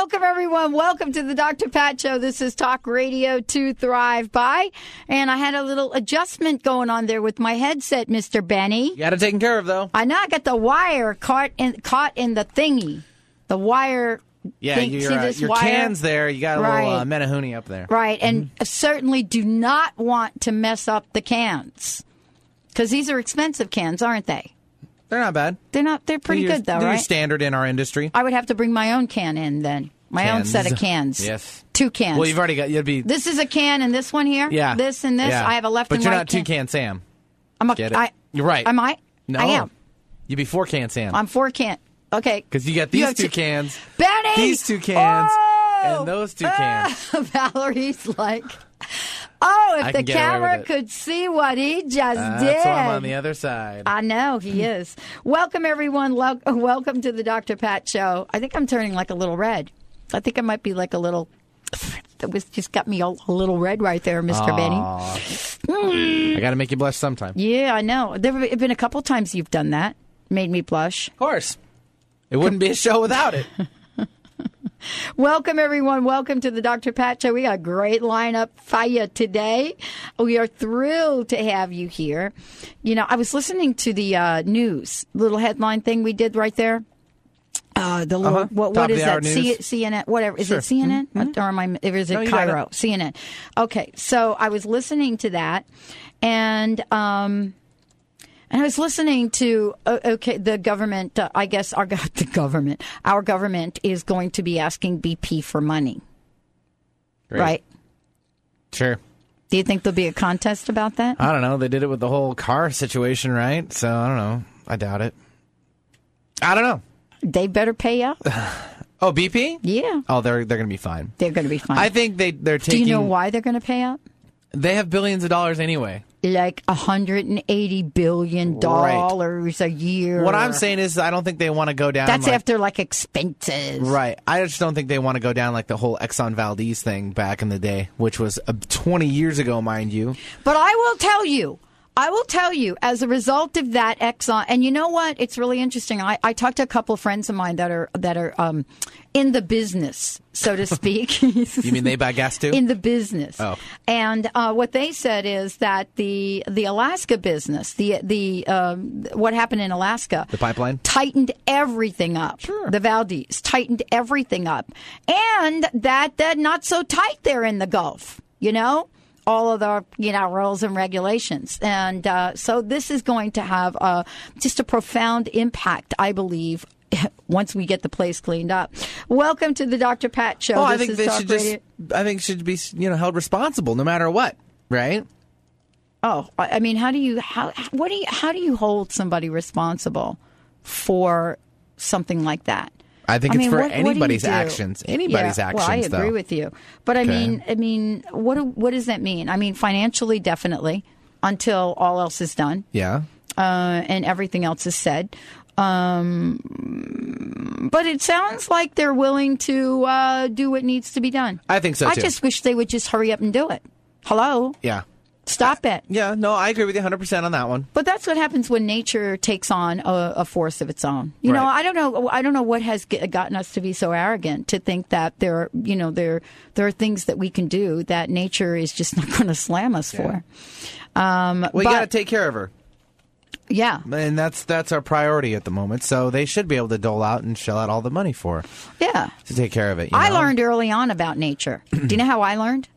Welcome, everyone. Welcome to the Dr. Pat Show. This is Talk Radio to Thrive By. And I had a little adjustment going on there with my headset, Mr. Benny. You got it taken care of, though. I know I got the wire caught in, caught in the thingy. The wire. Yeah, thing- your, see uh, your wire? cans there. You got a Right. little uh, Menehune up there. Right. And Mm-hmm. certainly do not want to mess up the cans. Because these are expensive cans, aren't they? They're not bad. They're not, they're pretty They're good, though, they're right? standard in our industry. I would have to bring my own can in then. My own set of cans. Yes. Two cans. Well, you've already got. You'd be. This is a can and this one here. yeah. This and this. Yeah. I have a left But and you're right not two can. Sam. I'm a, Get it? I, You're right. Am I? No. I am. You'd be four can Sam. I'm four can. Okay. Because you got these have two to- cans, Benny. these two cans, Oh! and those two cans. Valerie's like, oh, if I the can get away camera could see what he just Uh, did. that's why I'm on the other side. I know he is. Welcome everyone. Wel- welcome to the Dr. Pat Show. I think I'm turning like a little red. I think I might be like a little. That was just got me a, a little red right there, Mr. Benny. I got to make you blush sometime. Yeah, I know. There have been a couple times you've done that, made me blush. Of course. It wouldn't be a show without it. Welcome, everyone. Welcome to the Dr. Pat Show. We got a great lineup for you today. We are thrilled to have you here. You know, I was listening to the uh, news, little headline thing we did right there. Uh, the little, Uh-huh. what, Top what the that? C-. CNN, whatever. Is Sure. it CNN? Or am I, is it No, Cairo? it. CNN. Okay. So I was listening to that and, um, and I was listening to uh, okay, the government. Uh, I guess our the government, our government is going to be asking BP for money, Great. right? Sure. Do you think there'll be a contest about that? I don't know. They did it with the whole car situation, right? So I don't know. I doubt it. I don't know. They better pay up. Oh, BP? Yeah, Oh, they're they're gonna be fine. they're going to be fine. I think they they're taking. Do you know why they're going to pay up? They have billions of dollars anyway. Like 180 billion dollars a year. What I'm saying is, I don't think they want to go down. that's like, after like expenses. Right. I just don't think they want to go down like the whole Exxon Valdez thing back in the day, which was uh, 20 years ago, mind you. But I will tell you, I will tell you, as a result of that Exxon, and you know what? It's really interesting. I, I talked to a couple of friends of mine that are that are um, in the business, so to speak. You mean they buy gas too? in the business. Oh. And uh, what they said is that the the Alaska business, the the um, what happened in Alaska, The pipeline? tightened everything up. Sure. The Valdez tightened everything up, and that they're not so tight there in the Gulf. You know. All of the you know rules and regulations, and uh, so this is going to have uh, just a profound impact, I believe, once we get the place cleaned up. Welcome to the Dr. Pat Show. oh, I think they Talk should just, I think should be you know held responsible no matter what, right? Oh, I I mean, how do you how what do you how do you hold somebody responsible for something like that? I think it's mean, for what- what anybody's do? actions. Anybody's Yeah, actions. Well, I agree though. with you, but I Okay. mean, I mean, what what does that mean? I mean, financially, definitely, until all else is done Yeah. uh, and everything else is said. Um, but it sounds like they're willing to uh, do what needs to be done. I think so I just wish they would just hurry up and do it. Hello, Yeah. Stop it. Yeah. No, I agree with you 100 percent on that one. But that's what happens when nature takes on a, a force of its own. You know, I don't know. I don't know what has gotten us to be so arrogant to think that there, are, you know, there there are things that we can do that nature is just not going to slam us for. Um, you got to take care of her, yeah, and that's that's our priority at the moment. So they should be able to dole out and shell out all the money for yeah. to take care of it. you I know? learned early on about nature. do you know how I learned?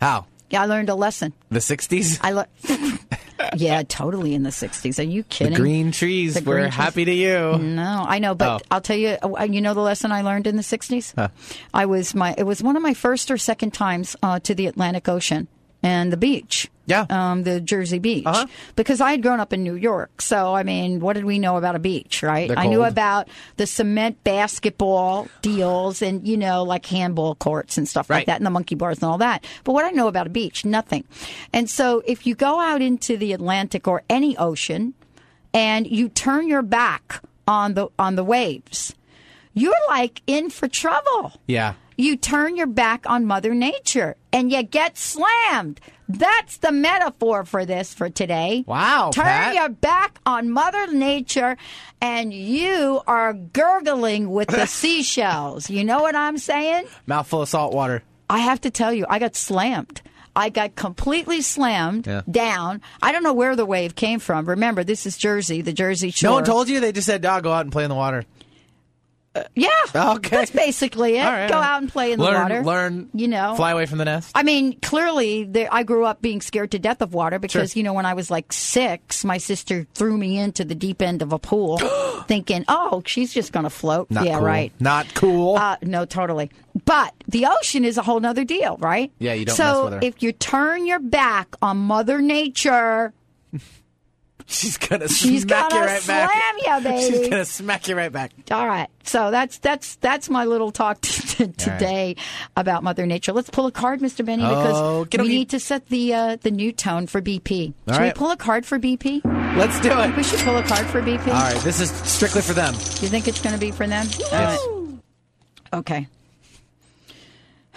how Yeah, I learned a lesson. the 60s. I learned. yeah, totally in the '60s. Are you The kidding? green trees. The We're trees. happy to you. No, I know, but Oh. I'll tell you. uh, You know the lesson I learned in the '60s. I was my. It was one of my first or second times uh, to the Atlantic Ocean and the beach, Yeah. um, the Jersey Beach, Uh-huh. because I had grown up in New York. So I mean, what did we know about a beach, right? I knew about the cement basketball deals and you know, like handball courts and stuff like that, and the monkey bars and all that. But what I know about a beach, nothing. And so if you go out into the Atlantic or any ocean, and you turn your back on the on the waves, you're like in for trouble Yeah. You turn your back on Mother Nature and you get slammed. That's the metaphor for this for today. Wow, Turn Pat. your back on Mother Nature and you are gurgling with the seashells. You know what I'm saying? Mouthful of salt water. I have to tell you, I got slammed. I got completely slammed Yeah. down. I don't know where the wave came from. Remember, this is Jersey, the Jersey Shore. No one told you. They just said, "Dog, go out and play in the water." Yeah. Okay. That's basically it. Right, Go right. out and play in the water. learn. You know. fly away from the nest. I mean, clearly, I grew up being scared to death of water because, Sure. you know, when I was like six, my sister threw me into the deep end of a pool thinking, oh, she's just going to float. Not yeah, cool. right. Not cool. Uh, no, totally. But the ocean is a whole nother deal, right? Yeah, you don't so mess with her. if you turn your back on Mother Nature, she's gonna she's smack gonna you right slam back. ya, baby. She's gonna smack you right back. all right. So that's that's that's my little talk t- today about Mother Nature. Let's pull a card, Mr. Benny, because Okey-dokey. we need to set the uh, the new tone for BP. All Should right. we pull a card for BP? Let's do it. We should pull a card for BP. All right, this is strictly for them. You think it's going to be for them? All right. Okay.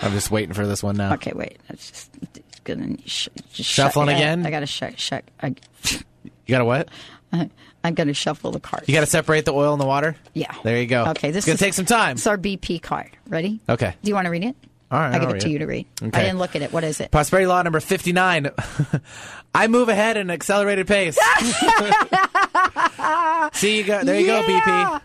I'm just waiting for this one now. Okay. Wait. It's just it's gonna sh- just Shuffling shut- I- again? I, got to check. Check. I, You got to what? I'm going to shuffle the cards. You got to separate the oil and the water. Yeah. There you go. Okay. This it's gonna take some time. It's our BP card. Ready? Okay. Do you want to read it? All right, I I'll give it to you to read. Okay. I didn't look at it. What is it? Prosperity law number 59. I move ahead at an accelerated pace. See, you go. There you go, BP.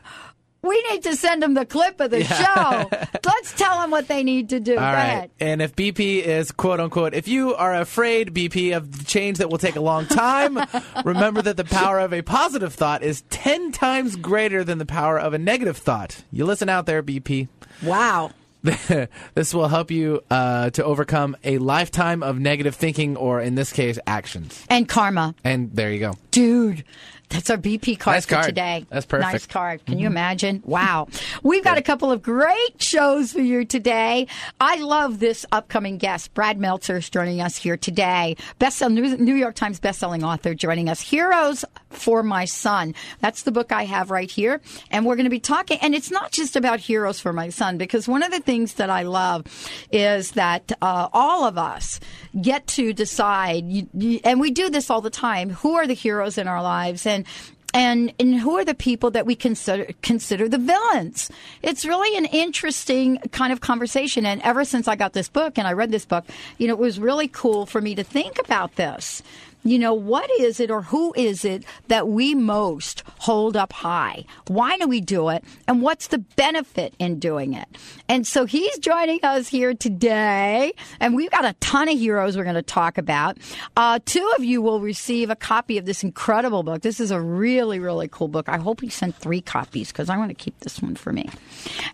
We need to send them the clip of the show. Let's tell them what they need to do. All Go right. ahead. And if BP is quote unquote, if you are afraid, BP, of the change that will take a long time, remember that the power of a positive thought is 10 times greater than the power of a negative thought. You listen out there, BP. Wow. this will help you uh, to overcome a lifetime of negative thinking, or in this case, actions. And karma. And there you go. Dude, that's our BP card Nice for card. today. That's perfect. Mm-hmm. Nice card. Can you imagine? Wow. We've got a couple of great shows for you today. I love this upcoming guest. Brad Meltzer is joining us here today. Best New York Times bestselling author joining us. Heroes for My Son. That's the book I have right here. And we're going to be talking, and it's not just about Heroes for My Son, because one of the things that I love is that uh, all of us get to decide, and we do this all the time, who are the heroes in our lives and and and who are the people that we consider consider the villains? It's really an interesting kind of conversation. And ever since I got this book and I read this book, you know, it was really cool for me to think about this. You know, what is it or who is it that we most hold up high? Why do we do it? And what's the benefit in doing it? And so he's joining us here today, and we've got a ton of heroes we're going to talk about. Uh, two of you will receive a copy of this incredible book. This is a really, really cool book. I hope he sent three copies because I want to keep this one for me.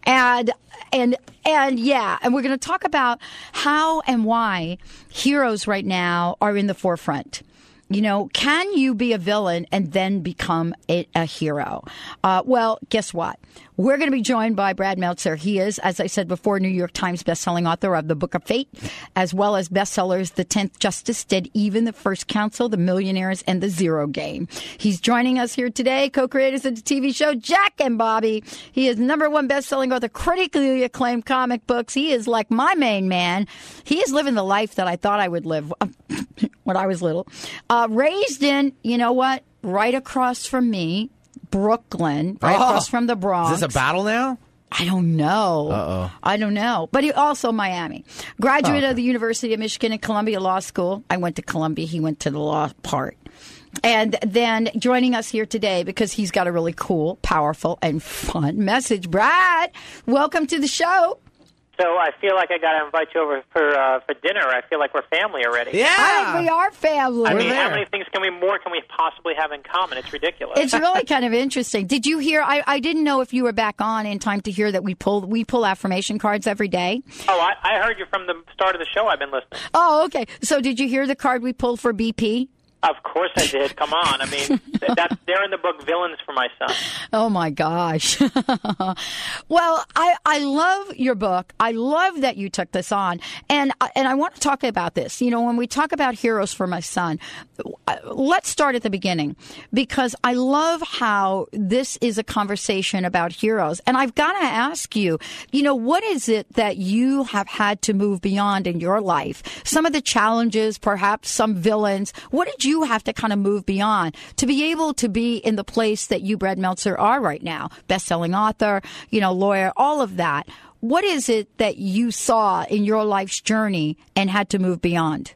And and and yeah, and we're going to talk about how and why heroes right now are in the forefront. You know, can you be a villain and then become a, a hero? Uh, well, guess what? We're going to be joined by Brad Meltzer. He is, as I said before, New York Times bestselling author of The Book of Fate, as well as bestsellers The Tenth Justice, Dead Even, The First Counsel, The Millionaires, and The Zero Game. He's joining us here today, co-creators of the TV show Jack and Bobby. He is number one bestselling author, critically acclaimed comic books. He is like my main man. He is living the life that I thought I would live when I was little. Uh, raised in, you know what, right across from me, Brooklyn, right Oh. across from the Bronx. Is this a battle now? I don't know. Uh-oh. I don't know. But he also Miami. Graduate Oh, okay. of the University of Michigan and Columbia Law School. I went to Columbia. He went to the law part. And then joining us here today because he's got a really cool, powerful, and fun message. Brad, welcome to the show. So I feel like I got to invite you over for uh, for dinner. I feel like we're family already. Yeah. I think we are family. I We're mean, how many things can we more can we possibly have in common? It's ridiculous. It's really kind of interesting. Did you hear? I, I didn't know if you were back on in time to hear that we pull we pull affirmation cards every day. oh, I, I heard you from the start of the show. I've been listening. Oh, okay. So did you hear the card we pulled for BP? Of course I did. Come on. I mean, they're in the book Villains for my son. Oh my gosh. well, I, I love your book. I love that you took this on. And, I- and I want to talk about this. You know, when we talk about heroes for my son, uh, let's start at the beginning because I love how this is a conversation about heroes. And I've got to ask you, you know, what is it that you have had to move beyond in your life? Some of the challenges, perhaps some villains. What did you have to kind of move beyond to be able to be in the place that you, Brad Meltzer, are right now? Best-selling author, you know, lawyer, all of that. What is it that you saw in your life's journey and had to move beyond?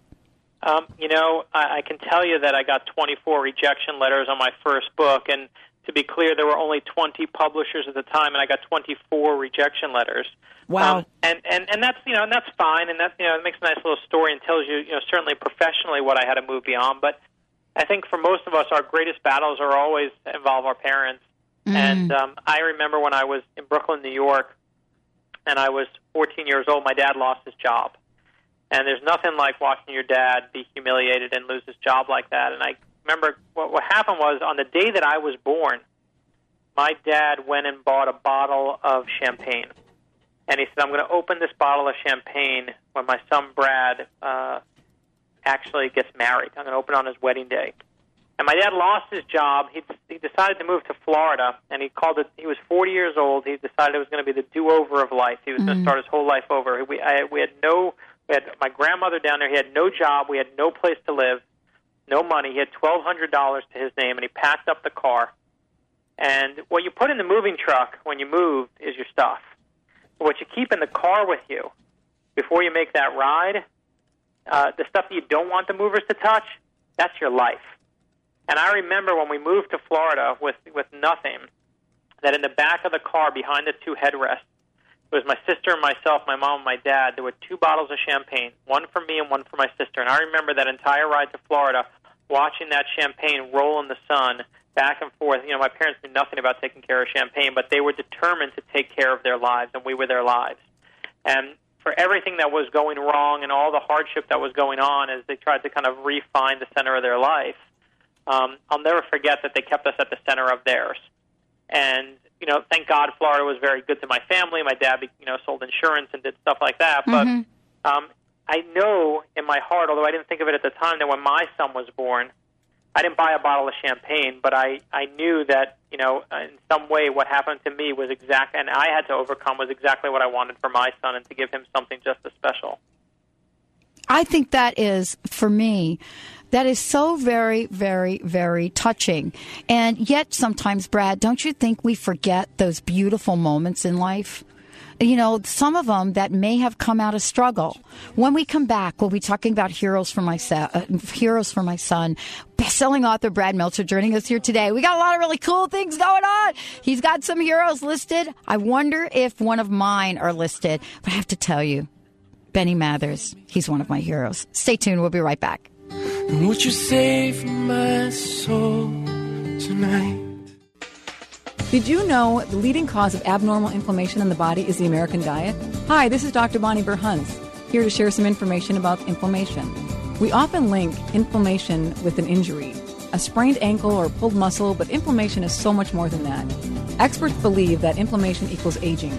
Um, you know, I, I can tell you that I got 24 rejection letters on my first book, and to be clear, there were only 20 publishers at the time, and I got 24 rejection letters. Wow. Um, and and and that's you know, and that's fine, and that you know, it makes a nice little story and tells you, you know, certainly professionally what I had to move beyond. But I think for most of us, our greatest battles are always involve our parents. And um, I remember when I was in Brooklyn, New York, and I was 14 years old. My dad lost his job. And there's nothing like watching your dad be humiliated and lose his job like that. And I remember what, what happened was on the day that I was born, my dad went and bought a bottle of champagne. And he said, I'm going to open this bottle of champagne when my son Brad uh, actually gets married. I'm going to open it on his wedding day. And my dad lost his job. He he decided to move to Florida, and he called it. He was 40 years old. He decided it was going to be the do-over of life. He was going to start his whole life over. We I, we had no. We had my grandmother down there. He had no job. We had no place to live, no money. He had twelve hundred dollars to his name, and he packed up the car. And what you put in the moving truck when you move is your stuff. But what you keep in the car with you before you make that ride, uh, the stuff that you don't want the movers to touch, that's your life. And I remember when we moved to Florida with with nothing, that in the back of the car behind the two headrests, it was my sister and myself, my mom and my dad. There were two bottles of champagne, one for me and one for my sister. And I remember that entire ride to Florida, watching that champagne roll in the sun back and forth. You know, my parents knew nothing about taking care of champagne, but they were determined to take care of their lives, and we were their lives. And for everything that was going wrong and all the hardship that was going on as they tried to kind of refine the center of their life, um, I'll never forget that they kept us at the center of theirs. And you know, thank God Florida was very good to my family. My dad, you know, sold insurance and did stuff like that. But um, I know in my heart, although I didn't think of it at the time, that when my son was born, I didn't buy a bottle of champagne, but I I knew that you know in some way what happened to me was exact, and I had to overcome was exactly what I wanted for my son, and to give him something just as special. I think that is, for me, that is so very, very, very touching. And yet, sometimes, Brad, don't you think we forget those beautiful moments in life? You know, some of them that may have come out of struggle. When we come back, we'll be talking about heroes for my sa- uh, heroes for my son. Best-selling author Brad Meltzer joining us here today. We got a lot of really cool things going on. He's got some heroes listed. I wonder if one of mine are listed. But I have to tell you, Benny Mathers, he's one of my heroes. Stay tuned. We'll be right back. And what you save my soul tonight? Did you know the leading cause of abnormal inflammation in the body is the American diet? Hi, this is Dr. Bonnie Burhuns, here to share some information about inflammation. We often link inflammation with an injury, a sprained ankle or pulled muscle, but inflammation is so much more than that. Experts believe that inflammation equals aging.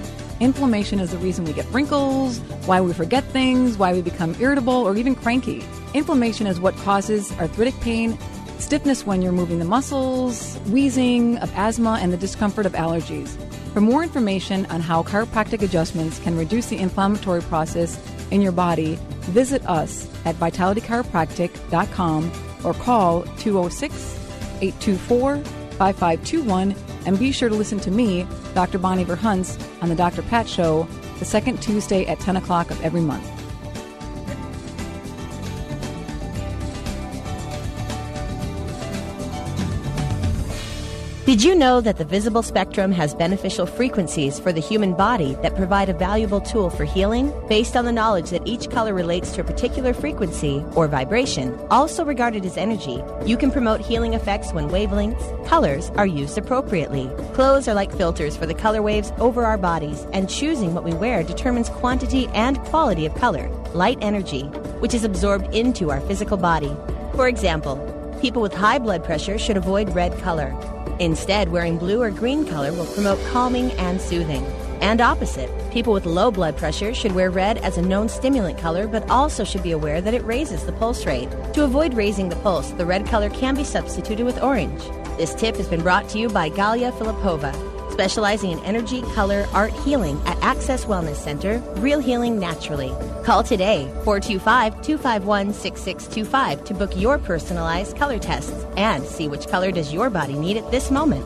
Inflammation is the reason we get wrinkles, why we forget things, why we become irritable or even cranky. Inflammation is what causes arthritic pain, stiffness when you're moving the muscles, wheezing, of asthma, and the discomfort of allergies. For more information on how chiropractic adjustments can reduce the inflammatory process in your body, visit us at vitalitychiropractic.com or call 206 824 5521 and be sure to listen to me, Dr. Bonnie Verhunts, on the Dr. Pat Show, the second Tuesday at 10 o'clock of every month. Did you know that the visible spectrum has beneficial frequencies for the human body that provide a valuable tool for healing? Based on the knowledge that each color relates to a particular frequency or vibration, also regarded as energy, you can promote healing effects when wavelengths, colors are used appropriately. Clothes are like filters for the color waves over our bodies, and choosing what we wear determines quantity and quality of color, light energy, which is absorbed into our physical body. For example, people with high blood pressure should avoid red color. Instead, wearing blue or green color will promote calming and soothing. And opposite, people with low blood pressure should wear red as a known stimulant color, but also should be aware that it raises the pulse rate. To avoid raising the pulse, the red color can be substituted with orange. This tip has been brought to you by Galia Filipova, specializing in energy, color, art healing at Access Wellness Center, Real Healing Naturally. Call today 425 251 6625 to book your personalized color tests and see which color does your body need at this moment.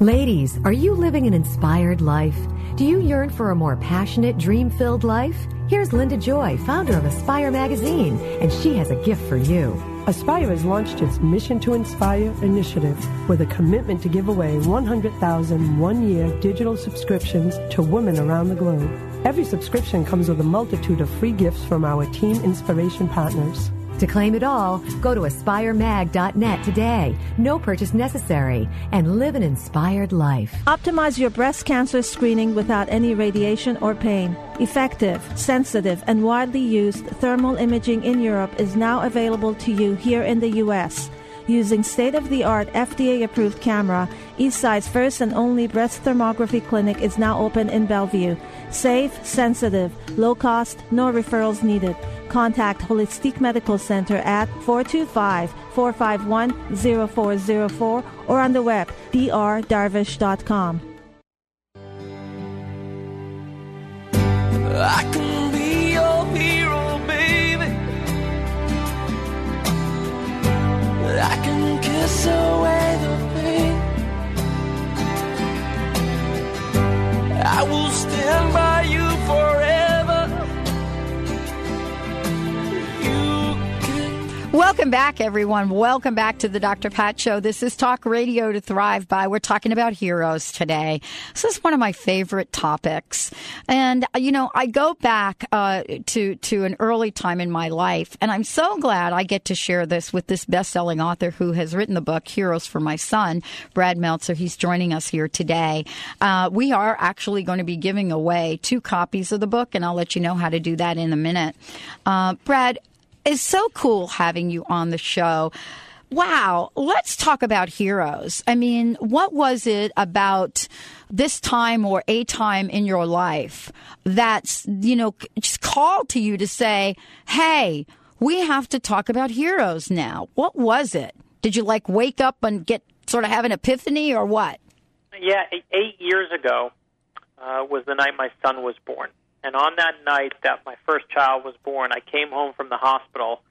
Ladies, are you living an inspired life? Do you yearn for a more passionate, dream filled life? Here's Linda Joy, founder of Aspire Magazine, and she has a gift for you. Aspire has launched its Mission to Inspire initiative with a commitment to give away 100,000 one year digital subscriptions to women around the globe. Every subscription comes with a multitude of free gifts from our team inspiration partners. To claim it all, go to aspiremag.net today. No purchase necessary and live an inspired life. Optimize your breast cancer screening without any radiation or pain. Effective, sensitive, and widely used thermal imaging in Europe is now available to you here in the U.S. Using state of the art FDA approved camera, Eastside's first and only breast thermography clinic is now open in Bellevue. Safe, sensitive, low cost, no referrals needed. Contact Holistic Medical Center at 425 451 0404 or on the web drdarvish.com. I can be your hero, baby. I can kiss away the pain. I will stand by you forever. Welcome back, everyone. Welcome back to the Dr. Pat Show. This is Talk Radio to Thrive By. We're talking about heroes today. This is one of my favorite topics. And, you know, I go back uh, to, to an early time in my life, and I'm so glad I get to share this with this best selling author who has written the book, Heroes for My Son, Brad Meltzer. He's joining us here today. Uh, we are actually going to be giving away two copies of the book, and I'll let you know how to do that in a minute. Uh, Brad, it's so cool having you on the show. Wow, let's talk about heroes. I mean, what was it about this time or a time in your life that's, you know, just called to you to say, hey, we have to talk about heroes now? What was it? Did you like wake up and get sort of have an epiphany or what? Yeah, eight- eight years ago uh, was the night my son was born. And on that night that my first child was born, I came home from the hospital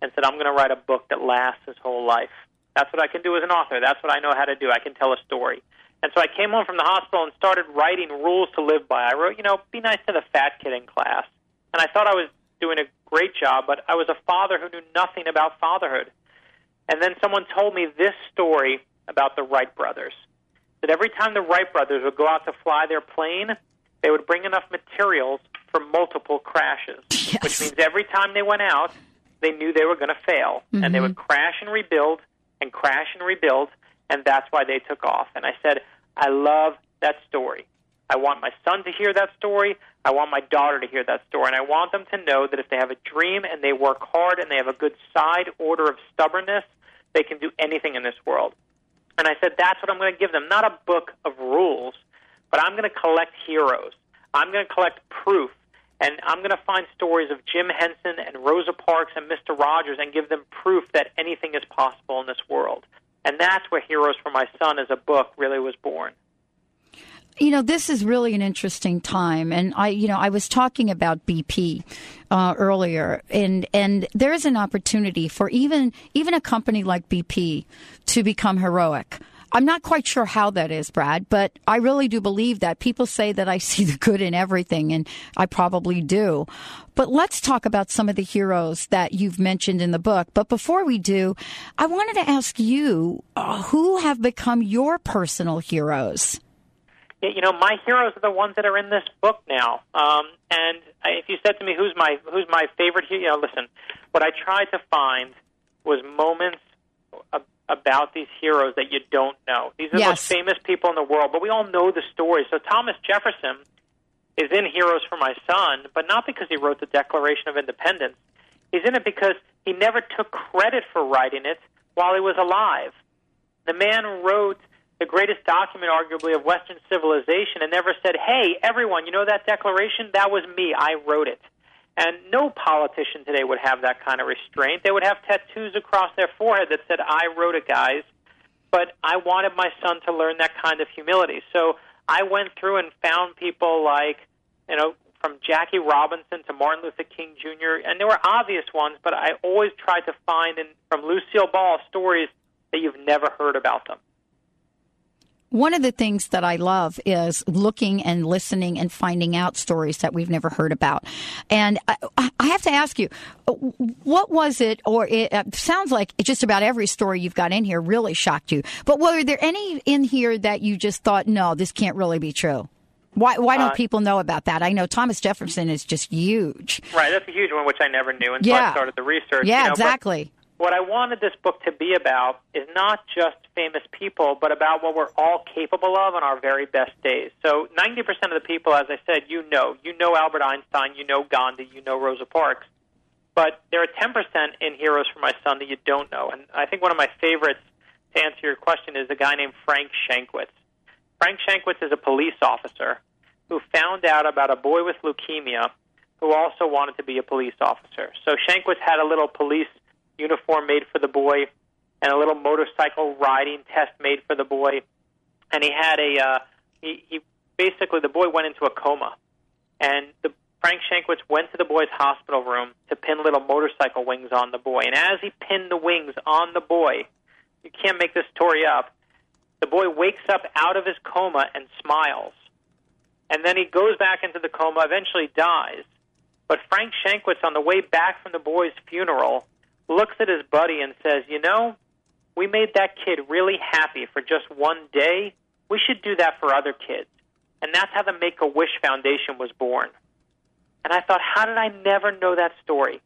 and said, I'm going to write a book that lasts his whole life. That's what I can do as an author. That's what I know how to do. I can tell a story. And so I came home from the hospital and started writing rules to live by. I wrote, you know, be nice to the fat kid in class. And I thought I was doing a great job, but I was a father who knew nothing about fatherhood. And then someone told me this story about the Wright brothers. That every time the Wright brothers would go out to fly their plane, they would bring enough materials for multiple crashes. Yes. Which means every time they went out, they knew they were going to fail. And they would mm-hmm. crash and rebuild and crash and rebuild, and that's why they took off. And I said, I love that story. I want my son to hear that story. I want my daughter to hear that story. And I want them to know that if they have a dream and they work hard and they have a good side order of stubbornness, they can do anything in this world. And I said, that's what I'm going to give them. Not a book of rules, but I'm going to collect heroes. I'm going to collect proof. And I'm going to find stories of Jim Henson and Rosa Parks and Mr. Rogers and give them proof that anything is possible in this world. And that's where Heroes for My Son as a book really was born. You know, this is really an interesting time, and I, you know, I was talking about BP uh, earlier, and and there is an opportunity for even even a company like BP to become heroic. I'm not quite sure how that is, Brad, but I really do believe that. People say that I see the good in everything, and I probably do. But let's talk about some of the heroes that you've mentioned in the book. But before we do, I wanted to ask you uh, who have become your personal heroes? You know, my heroes are the ones that are in this book now. Um, and if you said to me, "Who's my who's my favorite?" hero, You know, listen, what I tried to find was moments about these heroes that you don't know. These are yes. the most famous people in the world, but we all know the story. So Thomas Jefferson is in Heroes for My Son, but not because he wrote the Declaration of Independence. He's in it because he never took credit for writing it while he was alive. The man wrote the greatest document, arguably, of Western civilization and never said, Hey, everyone, you know that declaration? That was me. I wrote it. And no politician today would have that kind of restraint. They would have tattoos across their forehead that said, I wrote it, guys. But I wanted my son to learn that kind of humility. So I went through and found people like, you know, from Jackie Robinson to Martin Luther King Jr., and there were obvious ones, but I always tried to find in, from Lucille Ball stories that you've never heard about them one of the things that I love is looking and listening and finding out stories that we've never heard about. And I, I have to ask you, what was it, or it, it sounds like just about every story you've got in here really shocked you. But were there any in here that you just thought, no, this can't really be true? Why, why don't uh, people know about that? I know Thomas Jefferson is just huge. Right, that's a huge one, which I never knew until yeah. I started the research. Yeah, you know, exactly what I wanted this book to be about is not just famous people, but about what we're all capable of on our very best days. So 90% of the people, as I said, you know. You know Albert Einstein, you know Gandhi, you know Rosa Parks. But there are 10% in Heroes for My Son that you don't know. And I think one of my favorites to answer your question is a guy named Frank Shankwitz. Frank Shankwitz is a police officer who found out about a boy with leukemia who also wanted to be a police officer. So Shankwitz had a little police uniform made for the boy, and a little motorcycle riding test made for the boy. And he had a uh, he, he basically the boy went into a coma, and the Frank Shankwitz went to the boy's hospital room to pin little motorcycle wings on the boy. And as he pinned the wings on the boy, you can't make this story up. The boy wakes up out of his coma and smiles. And then he goes back into the coma, eventually dies. But Frank Shankwitz, on the way back from the boy's funeral, looks at his buddy and says, You know, we made that kid really happy for just one day. We should do that for other kids. And that's how the Make a Wish Foundation was born. And I thought, how did I never know that story?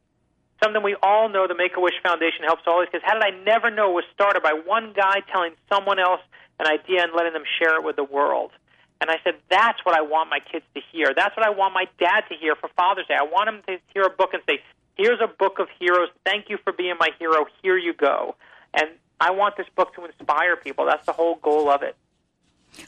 Something we all know the Make a Wish Foundation helps all these kids. How did I never know it was started by one guy telling someone else an idea and letting them share it with the world? And I said, that's what I want my kids to hear. That's what I want my dad to hear for Father's Day. I want him to hear a book and say, here's a book of heroes. Thank you for being my hero. Here you go. And I want this book to inspire people. That's the whole goal of it.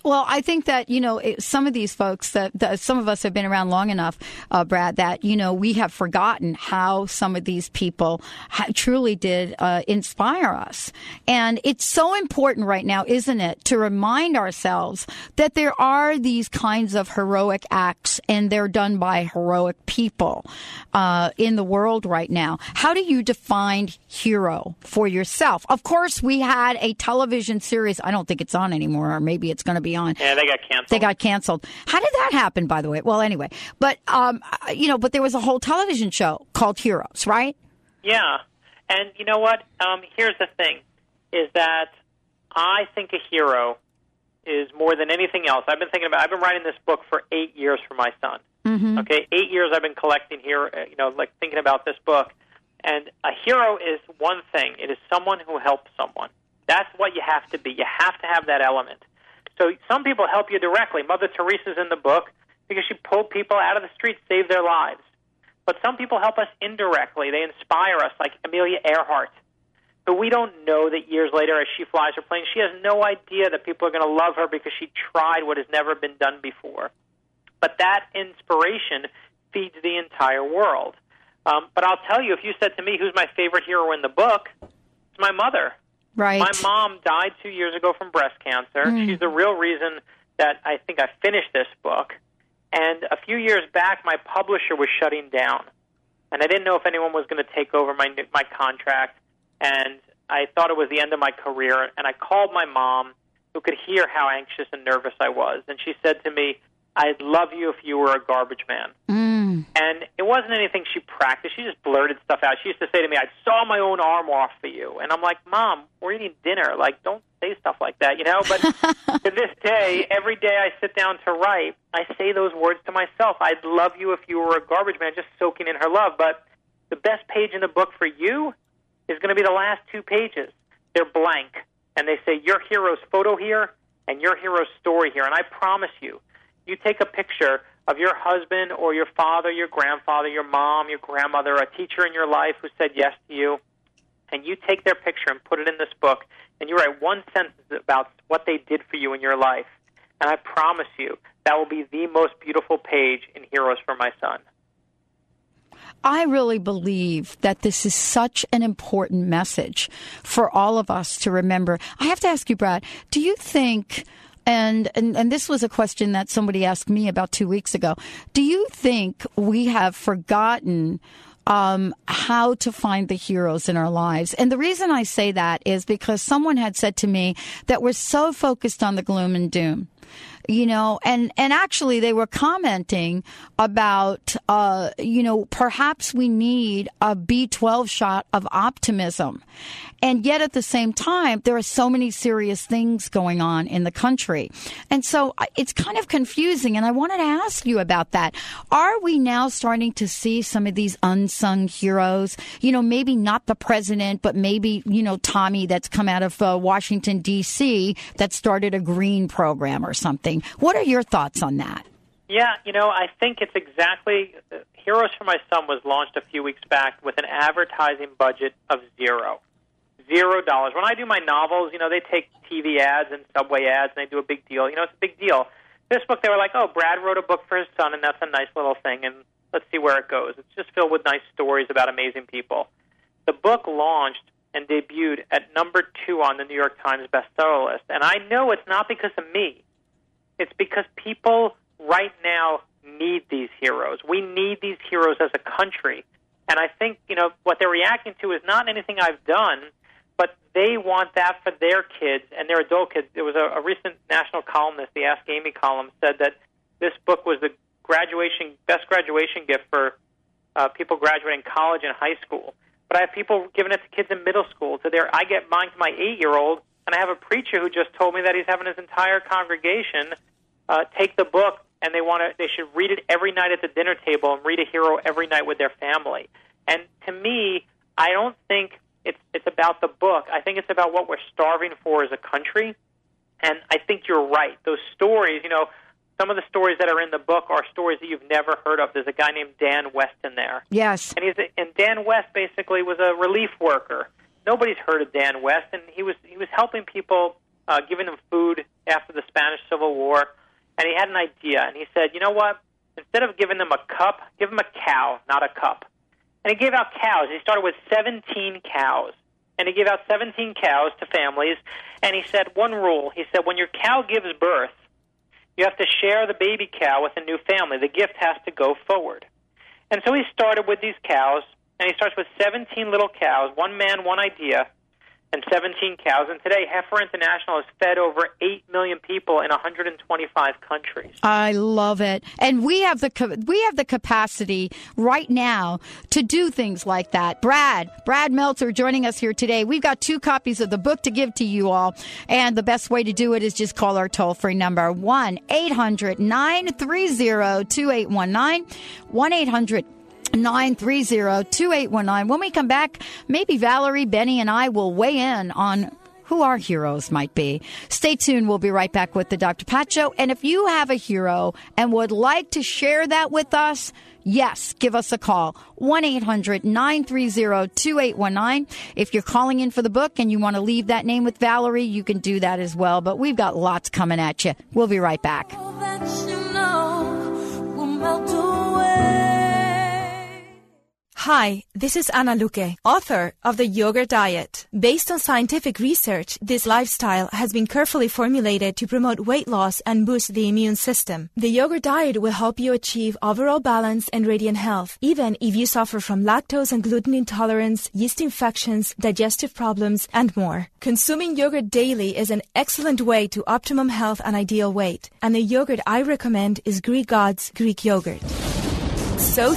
Well, I think that you know some of these folks that, that some of us have been around long enough, uh, Brad, that you know we have forgotten how some of these people ha- truly did uh, inspire us, and it's so important right now, isn't it, to remind ourselves that there are these kinds of heroic acts, and they're done by heroic people uh, in the world right now. How do you define hero for yourself? Of course, we had a television series. I don't think it's on anymore, or maybe it's going to be on. Yeah, they got canceled. They got canceled. How did that happen, by the way? Well, anyway, but um, you know, but there was a whole television show called Heroes, right? Yeah, and you know what? Um, here's the thing: is that I think a hero is more than anything else. I've been thinking about. I've been writing this book for eight years for my son. Mm-hmm. Okay, eight years I've been collecting here. Uh, you know, like thinking about this book. And a hero is one thing. It is someone who helps someone. That's what you have to be. You have to have that element. So some people help you directly. Mother Teresa's in the book because she pulled people out of the streets, saved their lives. But some people help us indirectly. They inspire us, like Amelia Earhart, who we don't know that years later, as she flies her plane, she has no idea that people are going to love her because she tried what has never been done before. But that inspiration feeds the entire world. Um, but I'll tell you, if you said to me, who's my favorite hero in the book, it's my mother. Right. My mom died two years ago from breast cancer. Mm. She's the real reason that I think I finished this book. And a few years back, my publisher was shutting down, and I didn't know if anyone was going to take over my my contract. And I thought it was the end of my career. And I called my mom, who could hear how anxious and nervous I was. And she said to me, I'd love you if you were a garbage man. Mm. Mm. And it wasn't anything she practiced. She just blurted stuff out. She used to say to me, I saw my own arm off for you. And I'm like, Mom, we're eating dinner. Like, don't say stuff like that, you know? But to this day, every day I sit down to write, I say those words to myself. I'd love you if you were a garbage man, just soaking in her love. But the best page in the book for you is going to be the last two pages. They're blank. And they say, Your hero's photo here and your hero's story here. And I promise you, you take a picture of your husband or your father, your grandfather, your mom, your grandmother, a teacher in your life who said yes to you, and you take their picture and put it in this book, and you write one sentence about what they did for you in your life. And I promise you, that will be the most beautiful page in Heroes for My Son. I really believe that this is such an important message for all of us to remember. I have to ask you, Brad, do you think and, and and this was a question that somebody asked me about two weeks ago. Do you think we have forgotten um, how to find the heroes in our lives. And the reason I say that is because someone had said to me that we're so focused on the gloom and doom you know, and, and actually they were commenting about, uh, you know, perhaps we need a B12 shot of optimism. And yet at the same time, there are so many serious things going on in the country. And so it's kind of confusing. And I wanted to ask you about that. Are we now starting to see some of these unsung heroes? You know, maybe not the president, but maybe, you know, Tommy that's come out of uh, Washington, D.C. that started a green program or something. What are your thoughts on that? Yeah, you know, I think it's exactly. Uh, Heroes for My Son was launched a few weeks back with an advertising budget of zero. Zero dollars. When I do my novels, you know, they take TV ads and subway ads and they do a big deal. You know, it's a big deal. This book, they were like, oh, Brad wrote a book for his son, and that's a nice little thing, and let's see where it goes. It's just filled with nice stories about amazing people. The book launched and debuted at number two on the New York Times bestseller list, and I know it's not because of me. It's because people right now need these heroes. We need these heroes as a country. And I think, you know, what they're reacting to is not anything I've done, but they want that for their kids and their adult kids. There was a, a recent national columnist, the Ask Amy column, said that this book was the graduation best graduation gift for uh, people graduating college and high school. But I have people giving it to kids in middle school. To their, I get mine to my eight-year-old, and I have a preacher who just told me that he's having his entire congregation uh, take the book and they want to they should read it every night at the dinner table and read a hero every night with their family. And to me, I don't think it's it's about the book. I think it's about what we're starving for as a country. And I think you're right. Those stories, you know, some of the stories that are in the book are stories that you've never heard of. There's a guy named Dan West in there. Yes. And he's a, and Dan West basically was a relief worker. Nobody's heard of Dan West, and he was he was helping people, uh, giving them food after the Spanish Civil War and he had an idea, and he said, you know what? Instead of giving them a cup, give them a cow, not a cup. And he gave out cows. He started with 17 cows. And he gave out 17 cows to families. And he said one rule. He said, when your cow gives birth, you have to share the baby cow with a new family. The gift has to go forward. And so he started with these cows, and he starts with 17 little cows, one man, one idea, and 17 cows. And today, Heifer International has fed over 8 million people in 125 countries. I love it. And we have the we have the capacity right now to do things like that. Brad, Brad Meltzer joining us here today. We've got two copies of the book to give to you all. And the best way to do it is just call our toll-free number 1-800-930-2819. 1-800 930-2819. When we come back, maybe Valerie, Benny, and I will weigh in on who our heroes might be. Stay tuned. We'll be right back with the Dr. Pat Show. And if you have a hero and would like to share that with us, yes, give us a call. 1-800-930-2819. If you're calling in for the book and you want to leave that name with Valerie, you can do that as well. But we've got lots coming at you. We'll be right back. Hi, this is Ana Luque, author of The Yogurt Diet. Based on scientific research, this lifestyle has been carefully formulated to promote weight loss and boost the immune system. The Yogurt Diet will help you achieve overall balance and radiant health, even if you suffer from lactose and gluten intolerance, yeast infections, digestive problems, and more. Consuming yogurt daily is an excellent way to optimum health and ideal weight. And the yogurt I recommend is Greek Gods Greek yogurt. So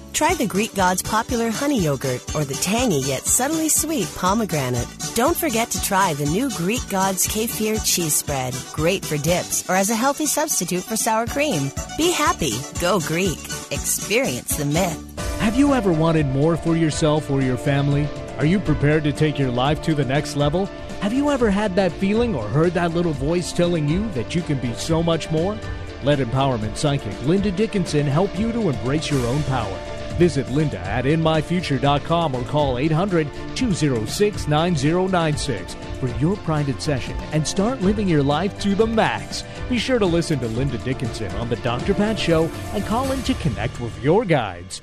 Try the Greek Gods popular honey yogurt or the tangy yet subtly sweet pomegranate. Don't forget to try the new Greek Gods kefir cheese spread. Great for dips or as a healthy substitute for sour cream. Be happy. Go Greek. Experience the myth. Have you ever wanted more for yourself or your family? Are you prepared to take your life to the next level? Have you ever had that feeling or heard that little voice telling you that you can be so much more? Let empowerment psychic Linda Dickinson help you to embrace your own power. Visit Linda at InMyFuture.com or call 800 206 9096 for your private session and start living your life to the max. Be sure to listen to Linda Dickinson on The Dr. Pat Show and call in to connect with your guides.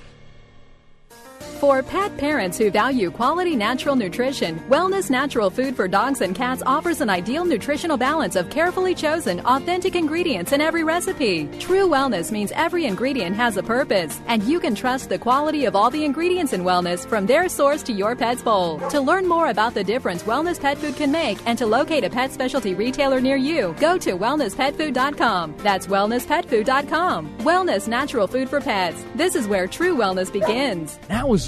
For pet parents who value quality natural nutrition, Wellness Natural Food for Dogs and Cats offers an ideal nutritional balance of carefully chosen, authentic ingredients in every recipe. True wellness means every ingredient has a purpose, and you can trust the quality of all the ingredients in wellness from their source to your pet's bowl. To learn more about the difference wellness pet food can make and to locate a pet specialty retailer near you, go to wellnesspetfood.com. That's wellnesspetfood.com. Wellness Natural Food for Pets. This is where true wellness begins. Now is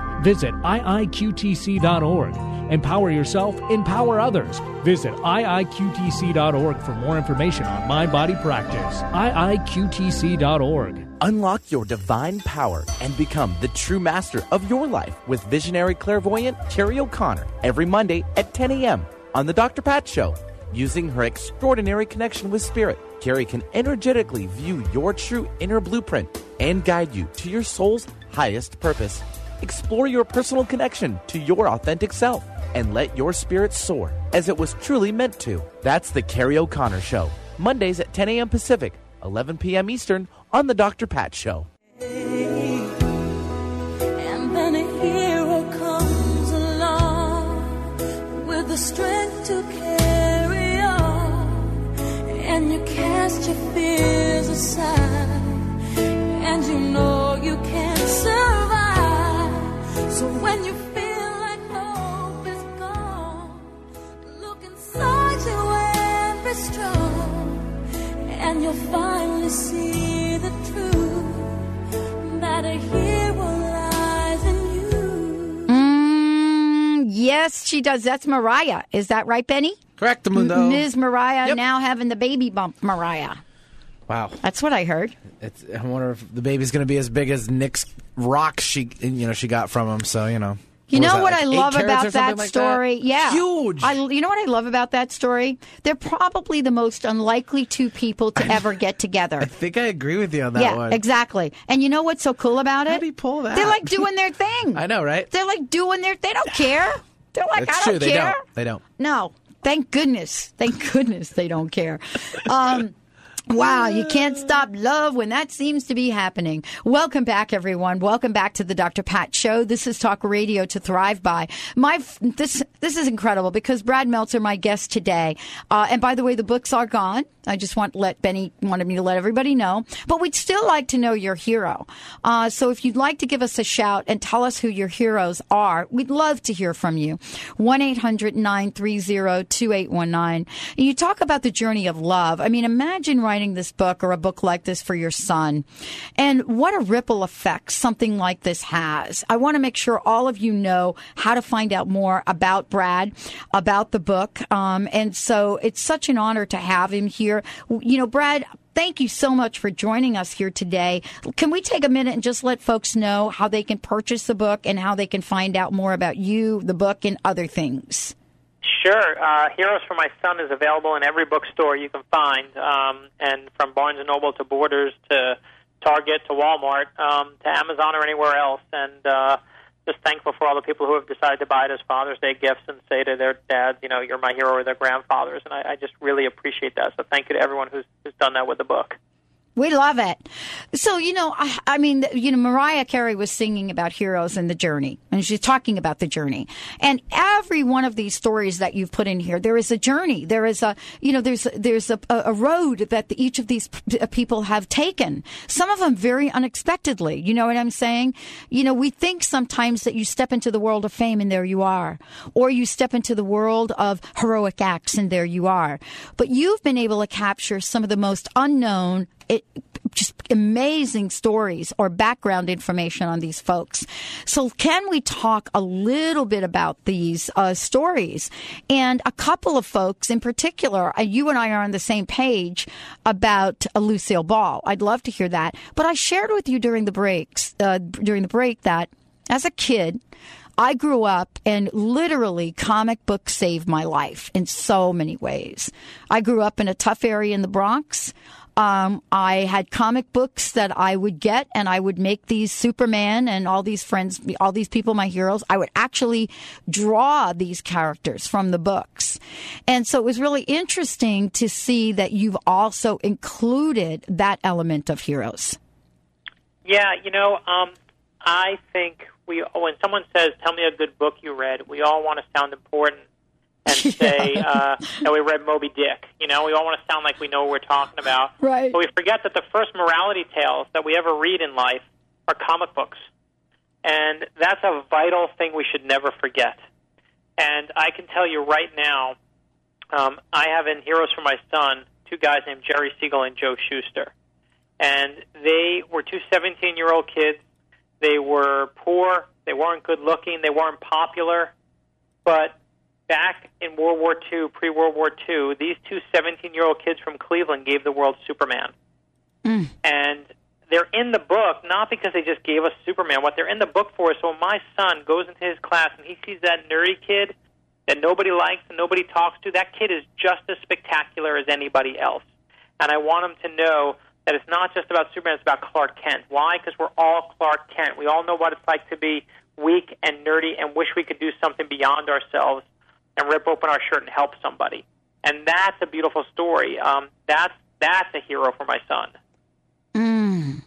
Visit iiqtc.org. Empower yourself, empower others. Visit iiqtc.org for more information on mind body practice. iiqtc.org. Unlock your divine power and become the true master of your life with visionary clairvoyant Carrie O'Connor every Monday at 10 a.m. on The Dr. Pat Show. Using her extraordinary connection with spirit, Carrie can energetically view your true inner blueprint and guide you to your soul's highest purpose. Explore your personal connection to your authentic self and let your spirit soar as it was truly meant to. That's The Carrie O'Connor Show, Mondays at 10 a.m. Pacific, 11 p.m. Eastern on The Dr. Pat Show. And then a hero comes along with the strength to carry on. And you cast your fears aside. So when you feel like hope is gone, look inside you and be strong. And you'll finally see the truth that a hero lies in you. Mm, yes, she does. That's Mariah. Is that right, Benny? Correct, Mundo. Ms. Mariah now having the baby bump Mariah. Wow. That's what I heard. It's, I wonder if the baby's going to be as big as Nick's rock she you know she got from him. So you know. You know that, what like I love about that like story? Yeah, Huge. I, you know what I love about that story? They're probably the most unlikely two people to ever get together. I think I agree with you on that yeah, one. exactly. And you know what's so cool about it? How do you pull that? They're like doing their thing. I know, right? They're like doing their. They don't care. They're like, It's I don't They care. don't. They don't. No, thank goodness. Thank goodness they don't care. Um, Wow, you can't stop love when that seems to be happening. Welcome back, everyone. Welcome back to the Dr. Pat Show. This is Talk Radio to Thrive By. My this this is incredible because Brad Meltzer, my guest today, uh, and by the way, the books are gone. I just want let Benny wanted me to let everybody know, but we'd still like to know your hero. Uh, so if you'd like to give us a shout and tell us who your heroes are, we'd love to hear from you. 1-800-930-2819. You talk about the journey of love. I mean, imagine writing this book or a book like this for your son. And what a ripple effect something like this has. I want to make sure all of you know how to find out more about Brad, about the book. Um, and so it's such an honor to have him here. You know, Brad, Thank you so much for joining us here today. Can we take a minute and just let folks know how they can purchase the book and how they can find out more about you, the book, and other things? Sure. Uh, Heroes for My Son is available in every bookstore you can find, um, and from Barnes and Noble to Borders to Target to Walmart um, to Amazon or anywhere else. And uh, just thankful for all the people who have decided to buy it as Father's Day gifts and say to their dads, you know, you're my hero, or their grandfathers. And I, I just really appreciate that. So thank you to everyone who's, who's done that with the book. We love it. So, you know, I, I, mean, you know, Mariah Carey was singing about heroes and the journey, and she's talking about the journey. And every one of these stories that you've put in here, there is a journey. There is a, you know, there's there's a, a road that each of these p- people have taken. Some of them very unexpectedly. You know what I'm saying? You know, we think sometimes that you step into the world of fame and there you are, or you step into the world of heroic acts and there you are. But you've been able to capture some of the most unknown it, just amazing stories or background information on these folks. So, can we talk a little bit about these uh, stories? And a couple of folks in particular, uh, you and I are on the same page about uh, Lucille Ball. I'd love to hear that. But I shared with you during the breaks, uh, during the break, that as a kid, I grew up and literally comic books saved my life in so many ways. I grew up in a tough area in the Bronx. Um, I had comic books that I would get, and I would make these Superman and all these friends, all these people, my heroes. I would actually draw these characters from the books. And so it was really interesting to see that you've also included that element of heroes. Yeah, you know, um, I think we when someone says, "Tell me a good book you read," we all want to sound important and say uh, that we read Moby Dick. You know, we all want to sound like we know what we're talking about. Right. But we forget that the first morality tales that we ever read in life are comic books. And that's a vital thing we should never forget. And I can tell you right now, um, I have in Heroes for My Son two guys named Jerry Siegel and Joe Shuster. And they were two 17 year old kids. They were poor, they weren't good looking, they weren't popular, but back in World War II, pre World War II, these two 17 year old kids from Cleveland gave the world Superman. Mm. And they're in the book not because they just gave us Superman. What they're in the book for is so when my son goes into his class and he sees that nerdy kid that nobody likes and nobody talks to, that kid is just as spectacular as anybody else. And I want him to know that it's not just about Superman, it's about Clark Kent. Why? Because we're all Clark Kent. We all know what it's like to be weak and nerdy and wish we could do something beyond ourselves and rip open our shirt and help somebody. And that's a beautiful story. Um, that's that's a hero for my son. Mm.